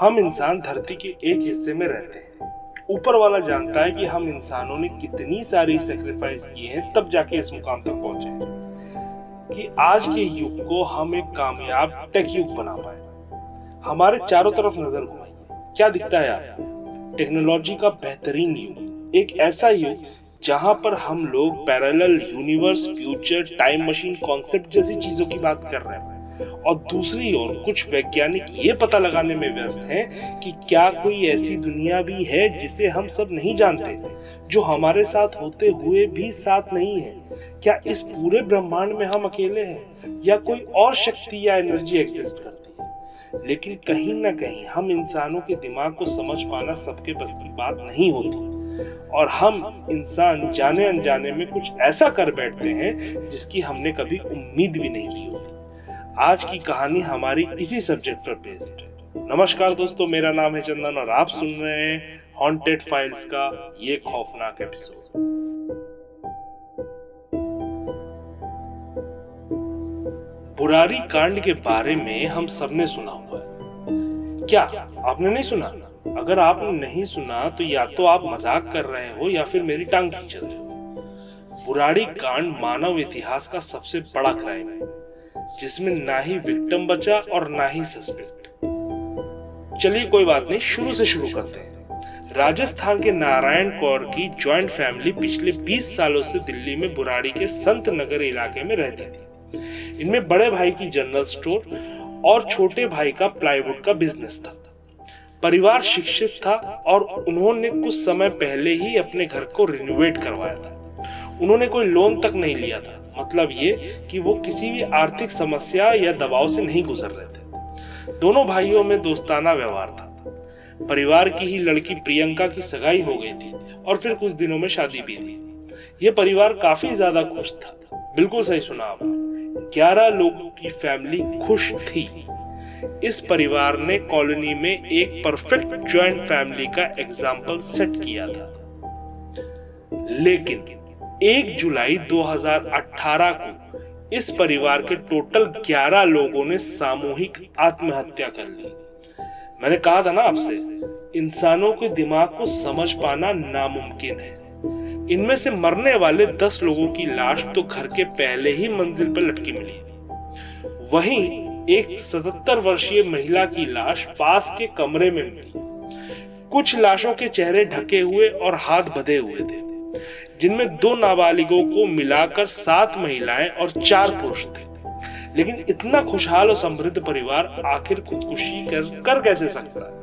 हम इंसान धरती के एक हिस्से में रहते हैं। ऊपर वाला जानता है कि हम इंसानों ने कितनी सारी सेक्रीफाइस की है, तब जाके इस मुकाम तक पहुँचे। कि आज के युग को हम एक कामयाब टेक युग बना पाए। हमारे चारों तरफ़ नज़र घुमाइए। क्या दिखता है आपको? टेक्नोलॉजी का बेहतरीन युग। एक ऐसा युग जहाँ पर हम लोग parallel universe future time machine concept जैसी चीज़ों की बात कर रहे हैं। और दूसरी ओर कुछ वैज्ञानिक ये पता लगाने में व्यस्त हैं कि क्या कोई ऐसी दुनिया भी है जिसे हम सब नहीं जानते, जो हमारे साथ होते हुए भी साथ नहीं है? क्या इस पूरे ब्रह्मांड में हम अकेले हैं, या कोई और शक्ति या एनर्जी एग्जिस्ट करती है? लेकिन कहीं ना कहीं हम इंसानों के दिमाग को समझ पाना सबके बस की बात नहीं होती। और हम इंसान जाने अनजाने में कुछ ऐसा कर बैठते हैं जिसकी हमने कभी उम्मीद भी नहीं की आज की कहानी हमारी इसी सब्जेक्ट पर बेस्ड है। नमस्कार दोस्तों, मेरा नाम है चंदन और आप सुन रहे हैं हॉन्टेड फाइल्स का ये खौफनाक एपिसोड बुरारी कांड के बारे में हम सबने सुना हुआ है। क्या आपने नहीं सुना? अगर आपने नहीं सुना तो या तो आप मज़ाक कर रहे हो या फिर मेरी टांग खींच रहे हो। बुराड़ी कांड मानव इतिहास का सबसे बड़ा क्राइम है। जिसमें ना ही विक्टिम बचा और ना ही सस्पेक्ट चलिए कोई बात नहीं, शुरू से शुरू करते हैं। राजस्थान के नारायण कौर की ज्वाइंट फैमिली पिछले 20 सालों से दिल्ली में बुराड़ी के संत नगर इलाके में रहती थी। इनमें बड़े भाई की जनरल स्टोर और छोटे भाई का प्लाईवुड का बिज़नेस था। परिवार शिक्षित था और उन्होंने कुछ समय पहले ही अपने घर को रिनोवेट करवाया था। उन्होंने कोई लोन तक नहीं लिया था। मतलब ये कि वो किसी भी आर्थिक समस्या या दबाव से नहीं गुजर रहे थे। दोनों भाइयों में दोस्ताना व्यवहार था। परिवार की ही लड़की प्रियंका की सगाई हो गई थी और फिर कुछ दिनों में शादी भी थी ये परिवार काफ़ी ज़्यादा खुश था। बिल्कुल सही सुना आपने ग्यारह लोगों की फैमिली खुश थी। इस परिवार ने कॉलोनी में एक परफेक्ट ज्वाइंट फैमिली का एग्ज़ाम्पल सेट किया था। लेकिन एक जुलाई 2018 को इस परिवार के टोटल 11 लोगों ने सामूहिक आत्महत्या कर ली। मैंने कहा था ना आपसे, इंसानों के दिमाग को समझ पाना नामुमकिन है। इनमें से मरने वाले 10 लोगों की लाश तो घर के पहले ही मंजिल पर लटकी मिली। वहीं एक 77 वर्षीय महिला की लाश पास के कमरे में मिली। कुछ लाशों के चेहरे ढके हुए और हाथ बधे हुए थे। जिनमें दो नाबालिगों को मिलाकर सात महिलाएँ और चार पुरुष थे। लेकिन इतना खुशहाल और समृद्ध परिवार आखिर खुदकुशी कर, कर कैसे सकता है?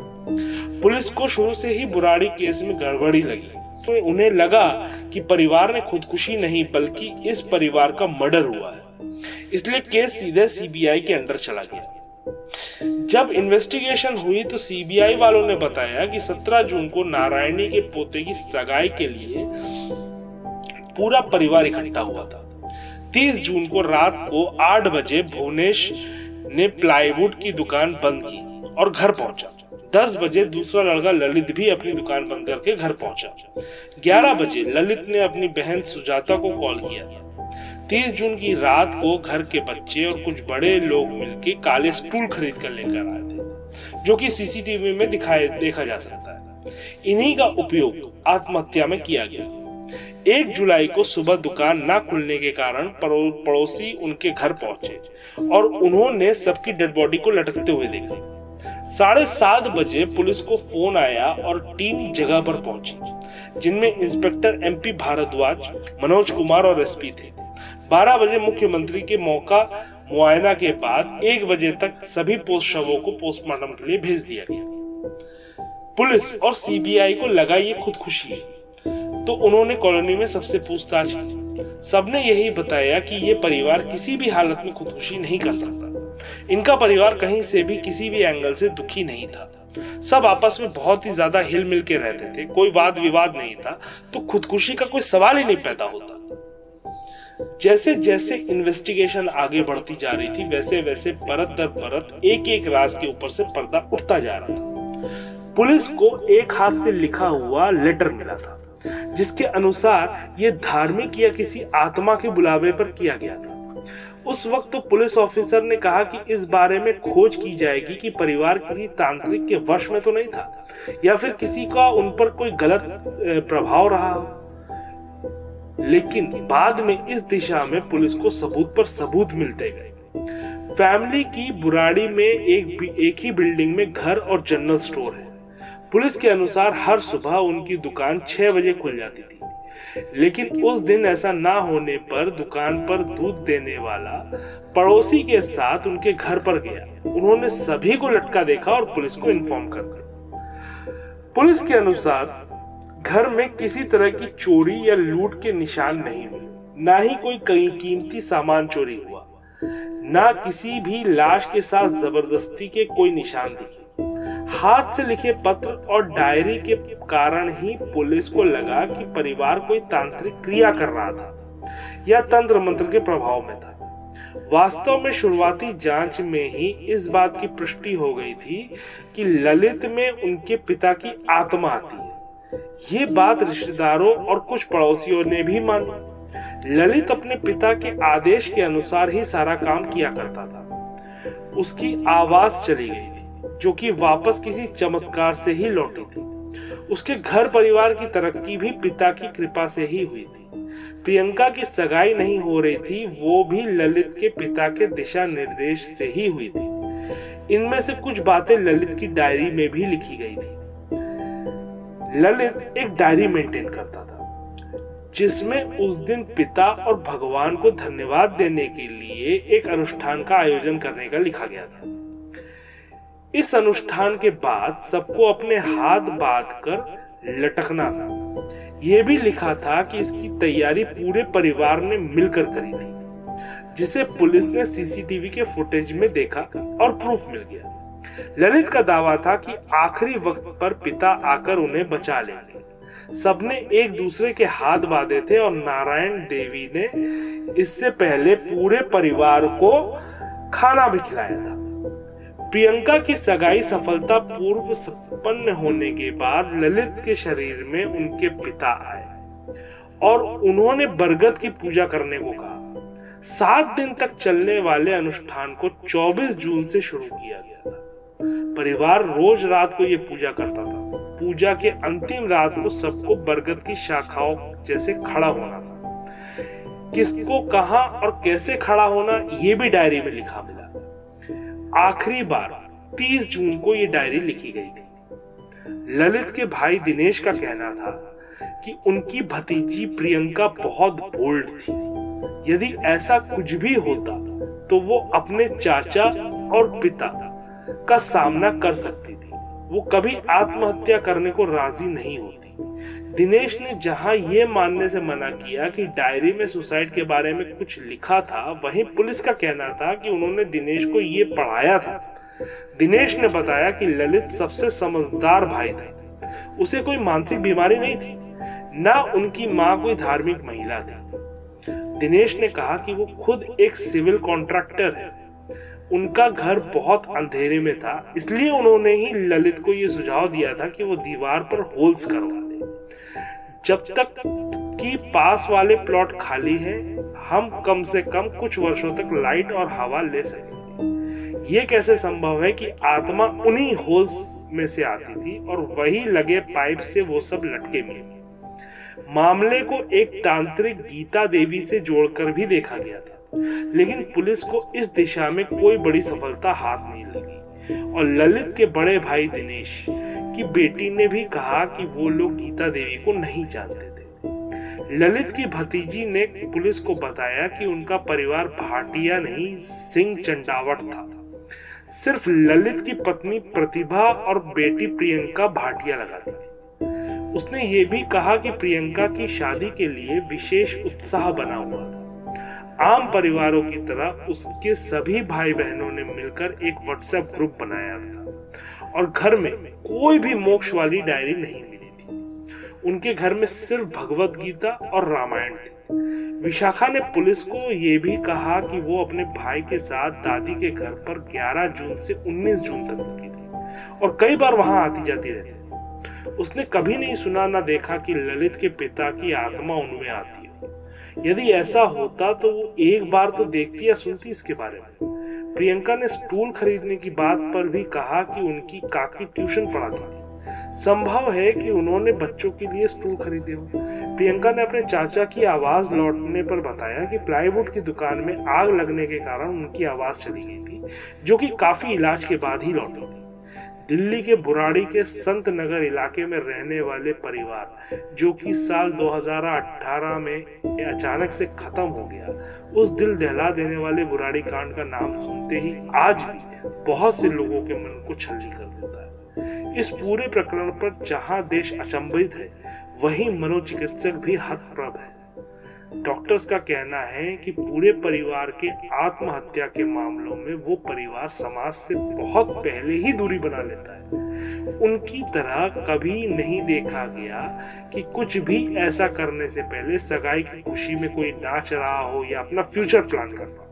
पुलिस को शुरू से ही बुराड़ी केस में गड़बड़ी लगी। तो उन्हें लगा कि परिवार ने खुदकुशी नहीं बल्कि इस परिवार का मर्डर हुआ है। इसलिए केस सीधे सीबीआई के अंडर चला गया। जब इन्वेस्टिगेशन हुई तो सीबीआई वालों ने बताया कि 17 जून को नारायणी के पोते की सगाई के लिए पूरा परिवार इकट्ठा हुआ था। 30 जून को रात को 8 बजे भुवनेश ने प्लाईवुड की दुकान बंद की और घर पहुँचा। 10 बजे दूसरा लड़का ललित भी अपनी दुकान बंद करके घर पहुँचा। 11 बजे ललित ने अपनी बहन सुजाता को कॉल किया। 30 जून की रात को घर के बच्चे और कुछ बड़े लोग मिलकर काले स्टूल खरीद कर लेकर आए थे, जो कि सीसीटीवी में दिखाए, देखा जा सकता है। इन्हीं का उपयोग आत्महत्या में किया गया। एक जुलाई को सुबह दुकान ना खुलने के कारण पड़ोसी उनके घर पहुँचे और उन्होंने सबकी डेड बॉडी को लटकते हुए देखा। साढ़े सात बजे पुलिस को फ़ोन आया और टीम जगह पर पहुँची, जिनमें इंस्पेक्टर एमपी भारद्वाज, मनोज कुमार और एसपी थे। बारह बजे मुख्यमंत्री के मौका मुआयना के बाद एक बजे तक सभी पोस्ट शवों को पोस्टमार्टम के लिए भेज दिया गया। पुलिस और सीबीआई को लगा ये खुदकुशी। है तो उन्होंने कॉलोनी में सबसे पूछताछ की। सबने यही बताया कि ये परिवार किसी भी हालत में खुदकुशी नहीं कर सकता। इनका परिवार कहीं से भी किसी भी एंगल से दुखी नहीं था। सब आपस में बहुत ही ज़्यादा हिल मिल के रहते थे, कोई वाद विवाद नहीं था तो खुदकुशी का कोई सवाल ही नहीं पैदा होता। जैसे जैसे इन्वेस्टिगेशन आगे बढ़ती जा रही थी, वैसे वैसे परत दर परत एक एक राज के ऊपर से पर्दा उठता जा रहा था। पुलिस को एक हाथ से लिखा हुआ लेटर मिला था, जिसके अनुसार ये धार्मिक या किसी आत्मा के बुलावे पर किया गया था। उस वक्त तो पुलिस ऑफिसर ने कहा कि इस बारे में खोज की जाएगी कि परिवार किसी तांत्रिक के वश में तो नहीं था, या फिर किसी का उन पर कोई गलत प्रभाव रहा लेकिन बाद में इस दिशा में पुलिस को सबूत पर सबूत मिलते गए। फैमिली की बुराड़ी में एक एक ही बिल्डिंग में घर और जनरल स्टोर है। पुलिस के अनुसार हर सुबह उनकी दुकान छह बजे खुल जाती थी। लेकिन उस दिन ऐसा ना होने पर दुकान पर दूध देने वाला पड़ोसी के साथ उनके घर पर गया। उन्होंने सभी को लटका देखा और पुलिस को इन्फॉर्म कर दिया। पुलिस के अनुसार घर में किसी तरह की चोरी या लूट के निशान नहीं हुए। ना ही कोई कई कीमती सामान चोरी हुआ। ना किसी भी लाश के साथ ज़बरदस्ती के कोई निशान दिखे। हाथ से लिखे पत्र और डायरी के कारण ही पुलिस को लगा कि परिवार कोई तांत्रिक क्रिया कर रहा था या तंत्र मंत्र के प्रभाव में था। वास्तव में शुरुआती जाँच में ही इस बात की पुष्टि हो गई थी कि ललित में उनके पिता की आत्मा आती ये बात रिश्तेदारों और कुछ पड़ोसियों ने भी मानी। ललित अपने पिता के आदेश के अनुसार ही सारा काम किया करता था। उसकी आवाज़ चली गई थी जो कि वापस किसी चमत्कार से ही लौटी थी। उसके घर परिवार की तरक्की भी पिता की कृपा से ही हुई थी। प्रियंका की सगाई नहीं हो रही थी, वो भी ललित के पिता के दिशा निर्देश से ही हुई थी। इनमें से कुछ बातें ललित की डायरी में भी लिखी गई थी। ललित एक डायरी मेंटेन करता था, जिसमें उस दिन पिता और भगवान को धन्यवाद देने के लिए एक अनुष्ठान का आयोजन करने का लिखा गया था। इस अनुष्ठान के बाद सबको अपने हाथ बाँध कर लटकना था। यह भी लिखा था कि इसकी तैयारी पूरे परिवार ने मिलकर करी थी, जिसे पुलिस ने सीसीटीवी के फुटेज में देखा और प्रूफ मिल गया। ललित का दावा था कि आखिरी वक्त पर पिता आकर उन्हें बचा लेंगे सबने एक दूसरे के हाथ बांधे थे और नारायण देवी ने इससे पहले पूरे परिवार को खाना भी खिलाया था। प्रियंका की सगाई सफलता पूर्व संपन्न होने के बाद ललित के शरीर में उनके पिता आए और उन्होंने बरगद की पूजा करने को कहा। सात दिन तक चलने वाले अनुष्ठान को 24 जून से शुरू किया गया था। परिवार रोज रात को यह पूजा करता था। पूजा के अंतिम रात को सबको बरगद की शाखाओं जैसे खड़ा होना था। किसको कहा और कैसे खड़ा होना यह भी डायरी में लिखा मिला। आखिरी बार 30 जून को ये डायरी लिखी गई थी। ललित के भाई दिनेश का कहना था कि उनकी भतीजी प्रियंका बहुत बोल्ड थी। यदि ऐसा कुछ भी होता तो वो अपने चाचा और पिता का सामना कर सकती थी। वो कभी आत्महत्या करने को राज़ी नहीं होती। दिनेश ने जहाँ ये मानने से मना किया कि डायरी में सुसाइड के बारे में कुछ लिखा था, वहीं पुलिस का कहना था कि उन्होंने दिनेश को ये पढ़ाया था। दिनेश ने बताया कि ललित सबसे समझदार भाई थे। उसे कोई मानसिक बीमारी नहीं थी, ना उनकी माँ कोई धार्मिक महिला थी। दिनेश ने कहा कि वो खुद एक सिविल कॉन्ट्रैक्टर है। उनका घर बहुत अंधेरे में था, इसलिए उन्होंने ही ललित को यह सुझाव दिया था कि वो दीवार पर होल्स करवा दे जब तक कि पास वाले प्लॉट खाली है, हम कम से कम कुछ वर्षों तक लाइट और हवा ले सकेंगे। ये कैसे संभव है कि आत्मा उन्हीं होल्स में से आती थी और वही लगे पाइप से वो सब लटके मिले मामले को एक तांत्रिक गीता देवी से जोड़कर भी देखा गया था। लेकिन पुलिस को इस दिशा में कोई बड़ी सफलता हाथ नहीं लगी। और ललित के बड़े भाई दिनेश की बेटी ने भी कहा कि वो लोग गीता देवी को नहीं जानते थे। ललित की भतीजी ने पुलिस को बताया कि उनका परिवार भाटिया नहीं, सिंह चंडावट था। सिर्फ़ ललित की पत्नी प्रतिभा और बेटी प्रियंका भाटिया लगाती थी। उसने ये भी कहा कि प्रियंका की शादी के लिए विशेष उत्साह बना हुआ था। आम परिवारों की तरह उसके सभी भाई बहनों ने मिलकर एक व्हाट्सएप ग्रुप बनाया था और घर में कोई भी मोक्ष वाली डायरी नहीं मिली थी। उनके घर में सिर्फ़ भगवत गीता और रामायण थी। विशाखा ने पुलिस को यह भी कहा कि वो अपने भाई के साथ दादी के घर पर 11 जून से 19 जून तक रुकी थी और कई बार वहाँ आती जाती रहती उसने कभी नहीं सुना, ना देखा कि ललित के पिता की आत्मा उनमें आती यदि ऐसा होता तो वो एक बार तो देखती या सुनती इसके बारे में। प्रियंका ने स्टूल खरीदने की बात पर भी कहा कि उनकी काकी ट्यूशन पढ़ाती थी। संभव है कि उन्होंने बच्चों के लिए स्टूल खरीदे हो। प्रियंका ने अपने चाचा की आवाज़ लौटने पर बताया कि प्लाईवुड की दुकान में आग लगने के कारण उनकी आवाज़ चली गई थी, जो कि काफ़ी इलाज के बाद ही लौटी। दिल्ली के बुराड़ी के संत नगर इलाके में रहने वाले परिवार, जो कि साल 2018 में अचानक से खत्म हो गया, उस दिल दहला देने वाले बुराड़ी कांड का नाम सुनते ही आज भी बहुत से लोगों के मन को छल्ली कर देता है। इस पूरे प्रकरण पर जहाँ देश अचंभित है, वहीं मनोचिकित्सक भी हतप्रभ है। डॉक्टर्स का कहना है कि पूरे परिवार के आत्महत्या के मामलों में वो परिवार समाज से बहुत पहले ही दूरी बना लेता है। उनकी तरह कभी नहीं देखा गया कि कुछ भी ऐसा करने से पहले सगाई की खुशी में कोई नाच रहा हो या अपना फ्यूचर प्लान कर रहा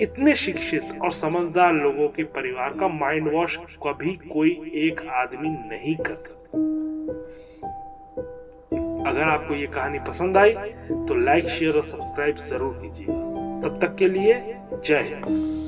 इतने शिक्षित और समझदार लोगों के परिवार का माइंड वॉश कभी कोई एक आदमी नहीं कर सकता। अगर आपको ये कहानी पसंद आई तो लाइक शेयर और सब्सक्राइब ज़रूर कीजिए तब तक के लिए जय हिंद।